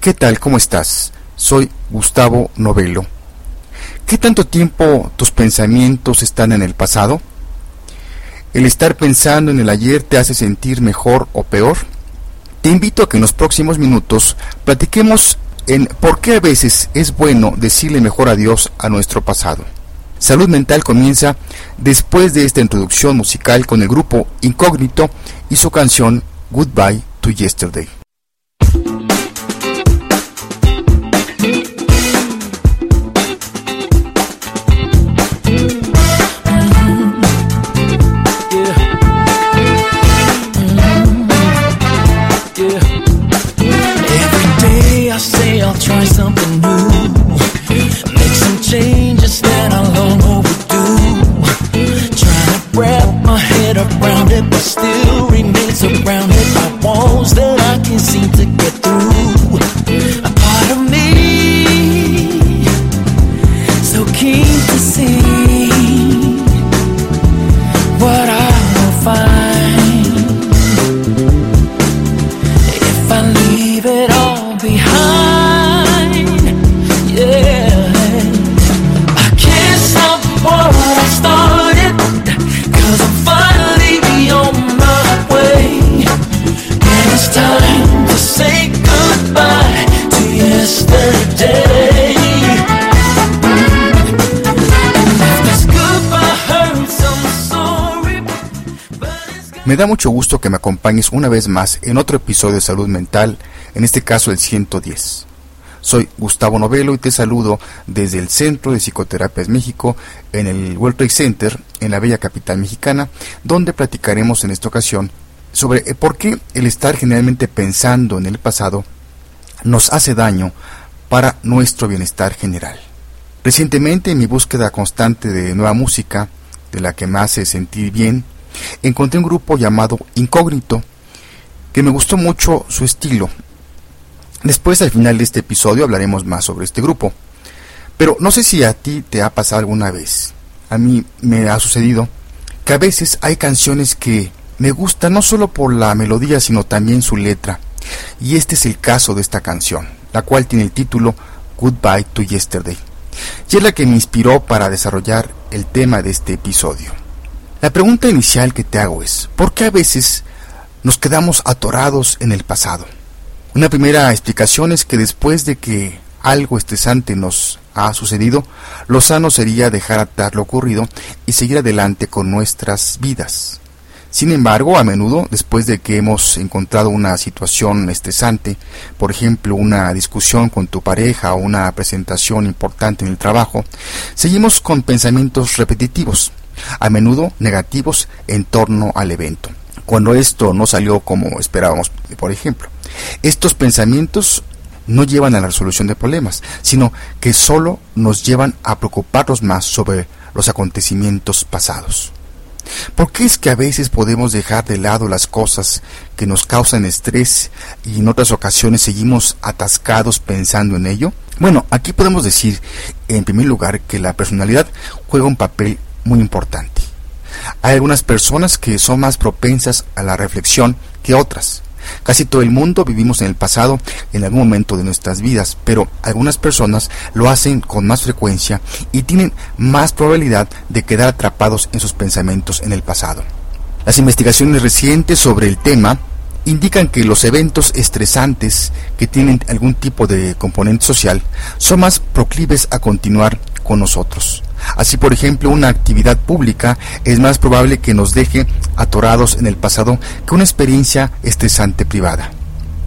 ¿Qué tal? ¿Cómo estás? Soy Gustavo Novelo. ¿Qué tanto tiempo tus pensamientos están en el pasado? ¿El estar pensando en el ayer te hace sentir mejor o peor? Te invito a que en los próximos minutos platiquemos en por qué a veces es bueno decirle mejor adiós a nuestro pasado. Salud Mental comienza después de esta introducción musical con el grupo Incógnito y su canción Goodbye to Yesterday. leave it all behind. Me da mucho gusto que me acompañes una vez más en otro episodio de Salud Mental, en este caso el 110. Soy Gustavo Novelo y te saludo desde el Centro de Psicoterapias México en el World Trade Center en la bella capital mexicana, donde platicaremos en esta ocasión sobre por qué el estar generalmente pensando en el pasado nos hace daño para nuestro bienestar general. Recientemente en mi búsqueda constante de nueva música, de la que me hace sentir bien, encontré un grupo llamado Incógnito, que me gustó mucho su estilo. Después, al final de este episodio, hablaremos más sobre este grupo. Pero no sé si a ti te ha pasado alguna vez. A mí me ha sucedido que a veces hay canciones que me gustan no solo por la melodía, sino también su letra. Y este es el caso de esta canción, la cual tiene el título Goodbye to Yesterday. Y es la que me inspiró para desarrollar el tema de este episodio. La pregunta inicial que te hago es, ¿por qué a veces nos quedamos atorados en el pasado? Una primera explicación es que después de que algo estresante nos ha sucedido, lo sano sería dejar atrás lo ocurrido y seguir adelante con nuestras vidas. Sin embargo, a menudo, después de que hemos encontrado una situación estresante, por ejemplo, una discusión con tu pareja o una presentación importante en el trabajo, seguimos con pensamientos repetitivos, a menudo negativos en torno al evento. Cuando esto no salió como esperábamos, por ejemplo. Estos pensamientos no llevan a la resolución de problemas, sino que solo nos llevan a preocuparnos más sobre los acontecimientos pasados. ¿Por qué es que a veces podemos dejar de lado las cosas que nos causan estrés y en otras ocasiones seguimos atascados pensando en ello? Bueno, aquí podemos decir, en primer lugar, que la personalidad juega un papel muy importante. Hay algunas personas que son más propensas a la reflexión que otras. Casi todo el mundo vivimos en el pasado en algún momento de nuestras vidas, pero algunas personas lo hacen con más frecuencia y tienen más probabilidad de quedar atrapados en sus pensamientos en el pasado. Las investigaciones recientes sobre el tema indican que los eventos estresantes que tienen algún tipo de componente social son más proclives a continuar con nosotros. Así, por ejemplo, una actividad pública es más probable que nos deje atorados en el pasado que una experiencia estresante privada.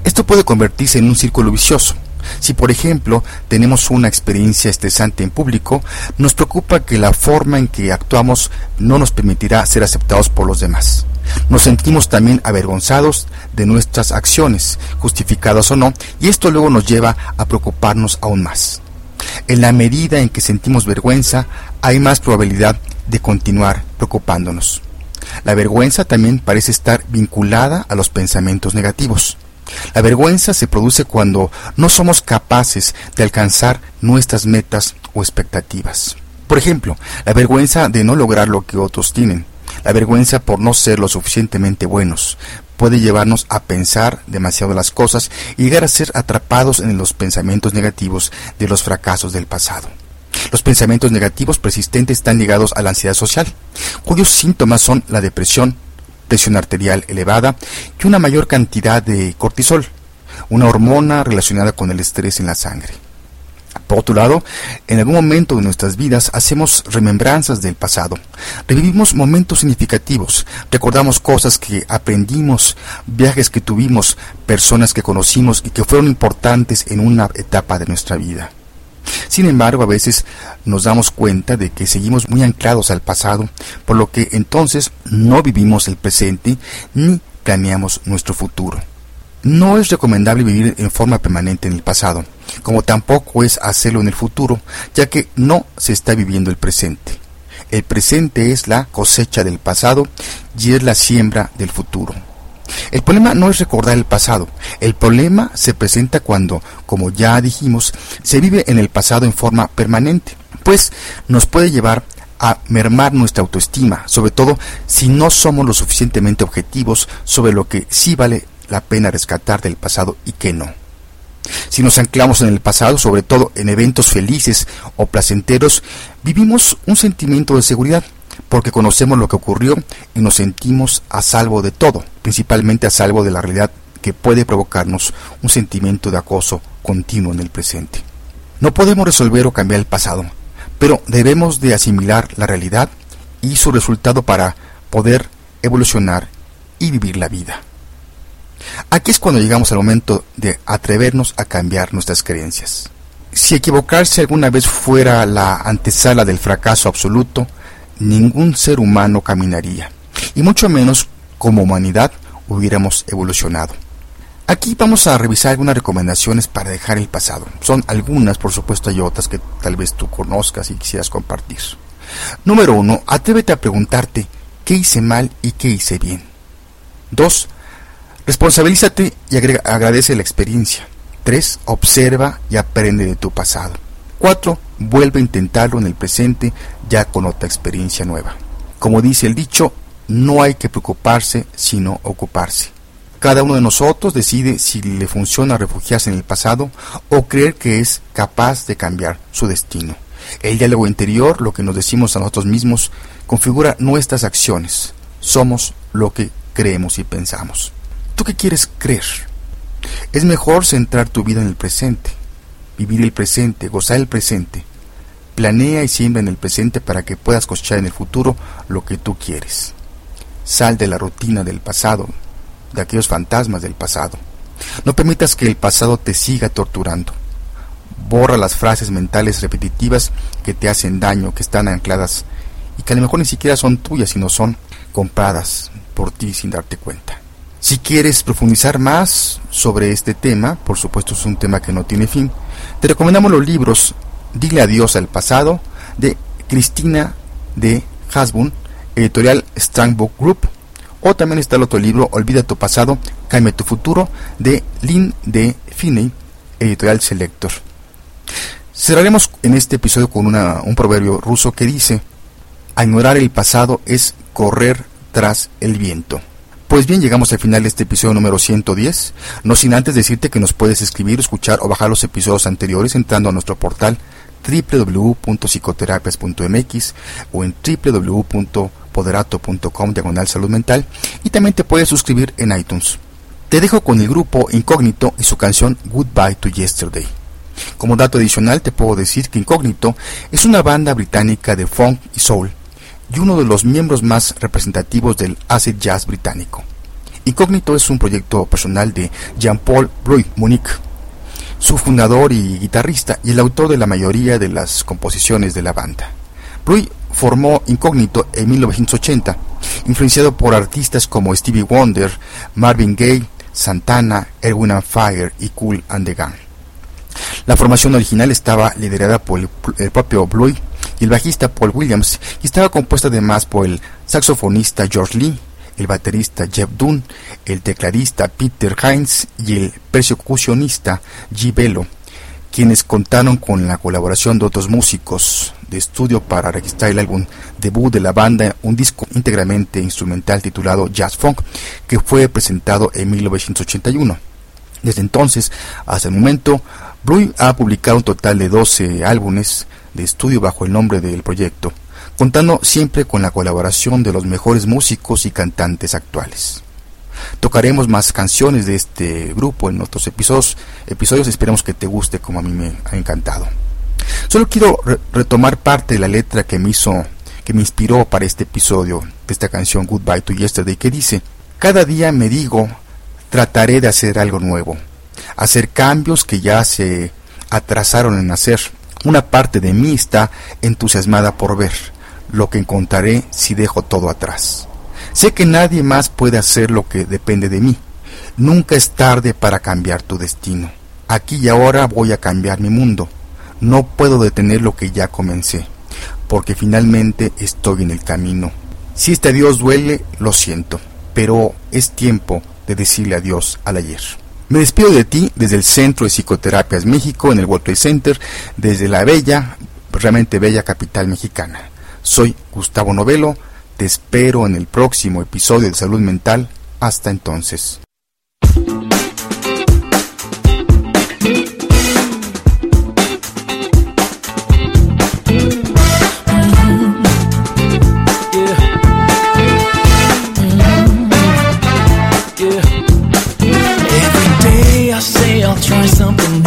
Esto puede convertirse en un círculo vicioso. Si, por ejemplo, tenemos una experiencia estresante en público, nos preocupa que la forma en que actuamos no nos permitirá ser aceptados por los demás. Nos sentimos también avergonzados de nuestras acciones, justificadas o no, y esto luego nos lleva a preocuparnos aún más. En la medida en que sentimos vergüenza, hay más probabilidad de continuar preocupándonos. La vergüenza también parece estar vinculada a los pensamientos negativos. La vergüenza se produce cuando no somos capaces de alcanzar nuestras metas o expectativas. Por ejemplo, la vergüenza de no lograr lo que otros tienen, la vergüenza por no ser lo suficientemente buenos, puede llevarnos a pensar demasiado las cosas y llegar a ser atrapados en los pensamientos negativos de los fracasos del pasado. Los pensamientos negativos persistentes están ligados a la ansiedad social, cuyos síntomas son la depresión, presión arterial elevada y una mayor cantidad de cortisol, una hormona relacionada con el estrés en la sangre. Por otro lado, en algún momento de nuestras vidas hacemos remembranzas del pasado, revivimos momentos significativos, recordamos cosas que aprendimos, viajes que tuvimos, personas que conocimos y que fueron importantes en una etapa de nuestra vida. Sin embargo, a veces nos damos cuenta de que seguimos muy anclados al pasado, por lo que entonces no vivimos el presente ni planeamos nuestro futuro. No es recomendable vivir en forma permanente en el pasado, como tampoco es hacerlo en el futuro, ya que no se está viviendo el presente. El presente es la cosecha del pasado y es la siembra del futuro. El problema no es recordar el pasado, el problema se presenta cuando, como ya dijimos, se vive en el pasado en forma permanente, pues nos puede llevar a mermar nuestra autoestima, sobre todo si no somos lo suficientemente objetivos sobre lo que sí vale la pena rescatar del pasado y que no. Si nos anclamos en el pasado, sobre todo en eventos felices o placenteros, vivimos un sentimiento de seguridad, porque conocemos lo que ocurrió y nos sentimos a salvo de todo, principalmente a salvo de la realidad que puede provocarnos un sentimiento de acoso continuo en el presente. No podemos resolver o cambiar el pasado, pero debemos de asimilar la realidad y su resultado para poder evolucionar y vivir la vida. Aquí es cuando llegamos al momento de atrevernos a cambiar nuestras creencias. Si equivocarse alguna vez fuera la antesala del fracaso absoluto, ningún ser humano caminaría, y mucho menos como humanidad hubiéramos evolucionado. Aquí vamos a revisar algunas recomendaciones para dejar el pasado. Son algunas, por supuesto hay otras que tal vez tú conozcas y quisieras compartir. Número uno, atrévete a preguntarte qué hice mal y qué hice bien. Dos, Responsabilízate y agradece la experiencia. 3. Observa y aprende de tu pasado. 4. Vuelve a intentarlo en el presente ya con otra experiencia nueva. Como dice el dicho, no hay que preocuparse sino ocuparse. Cada uno de nosotros decide si le funciona refugiarse en el pasado o creer que es capaz de cambiar su destino. El diálogo interior, lo que nos decimos a nosotros mismos, configura nuestras acciones. Somos lo que creemos y pensamos. ¿Tú qué quieres creer? Es mejor centrar tu vida en el presente, vivir el presente, gozar el presente. Planea y siembra en el presente para que puedas cosechar en el futuro lo que tú quieres. Sal de la rutina del pasado, de aquellos fantasmas del pasado. No permitas que el pasado te siga torturando. Borra las frases mentales repetitivas que te hacen daño, que están ancladas y que a lo mejor ni siquiera son tuyas, sino son compradas por ti sin darte cuenta. Si quieres profundizar más sobre este tema, por supuesto es un tema que no tiene fin, te recomendamos los libros Dile adiós al pasado de Cristina de Hasbun, editorial Strangbook Group, o también está el otro libro Olvida tu pasado, cambia tu futuro de Lynn de Finney, editorial Selector. Cerraremos en este episodio con un proverbio ruso que dice, ignorar el pasado es correr tras el viento. Pues bien, llegamos al final de este episodio número 110, no sin antes decirte que nos puedes escribir, escuchar o bajar los episodios anteriores entrando a nuestro portal www.psicoterapias.mx o en www.poderato.com diagonal salud mental y también te puedes suscribir en iTunes. Te dejo con el grupo Incógnito y su canción Goodbye to Yesterday. Como dato adicional te puedo decir que Incógnito es una banda británica de funk y soul y uno de los miembros más representativos del acid jazz británico. Incógnito es un proyecto personal de Jean-Paul Bruy Monique, su fundador y guitarrista y el autor de la mayoría de las composiciones de la banda. Bruy formó Incógnito en 1980, influenciado por artistas como Stevie Wonder, Marvin Gaye, Santana, Erwin and Fire y Cool and the Gang. La formación original estaba liderada por el, propio Bluey el bajista Paul Williams y estaba compuesta además por el saxofonista George Lee, el baterista Jeff Dunn, el tecladista Peter Hines y el percusionista G. Bello, quienes contaron con la colaboración de otros músicos de estudio para registrar el álbum debut de la banda, un disco íntegramente instrumental titulado Jazz Funk, que fue presentado en 1981. Desde entonces hasta el momento, Blue ha publicado un total de 12 álbumes de estudio bajo el nombre del proyecto, contando siempre con la colaboración de los mejores músicos y cantantes actuales. Tocaremos más canciones de este grupo en otros episodios, episodios esperemos que te guste como a mí me ha encantado. Solo quiero retomar parte de la letra que me hizo, que me inspiró para este episodio de esta canción Goodbye to Yesterday que dice, cada día me digo, trataré de hacer algo nuevo, hacer cambios que ya se atrasaron en hacer. Una parte de mí está entusiasmada por ver lo que encontraré si dejo todo atrás. Sé que nadie más puede hacer lo que depende de mí. Nunca es tarde para cambiar tu destino. Aquí y ahora voy a cambiar mi mundo. No puedo detener lo que ya comencé, porque finalmente estoy en el camino. Si este adiós duele, lo siento, pero es tiempo de decirle adiós al ayer. Me despido de ti desde el Centro de Psicoterapias México, en el World Center, desde la bella, realmente bella capital mexicana. Soy Gustavo Novelo, te espero en el próximo episodio de Salud Mental. Hasta entonces. something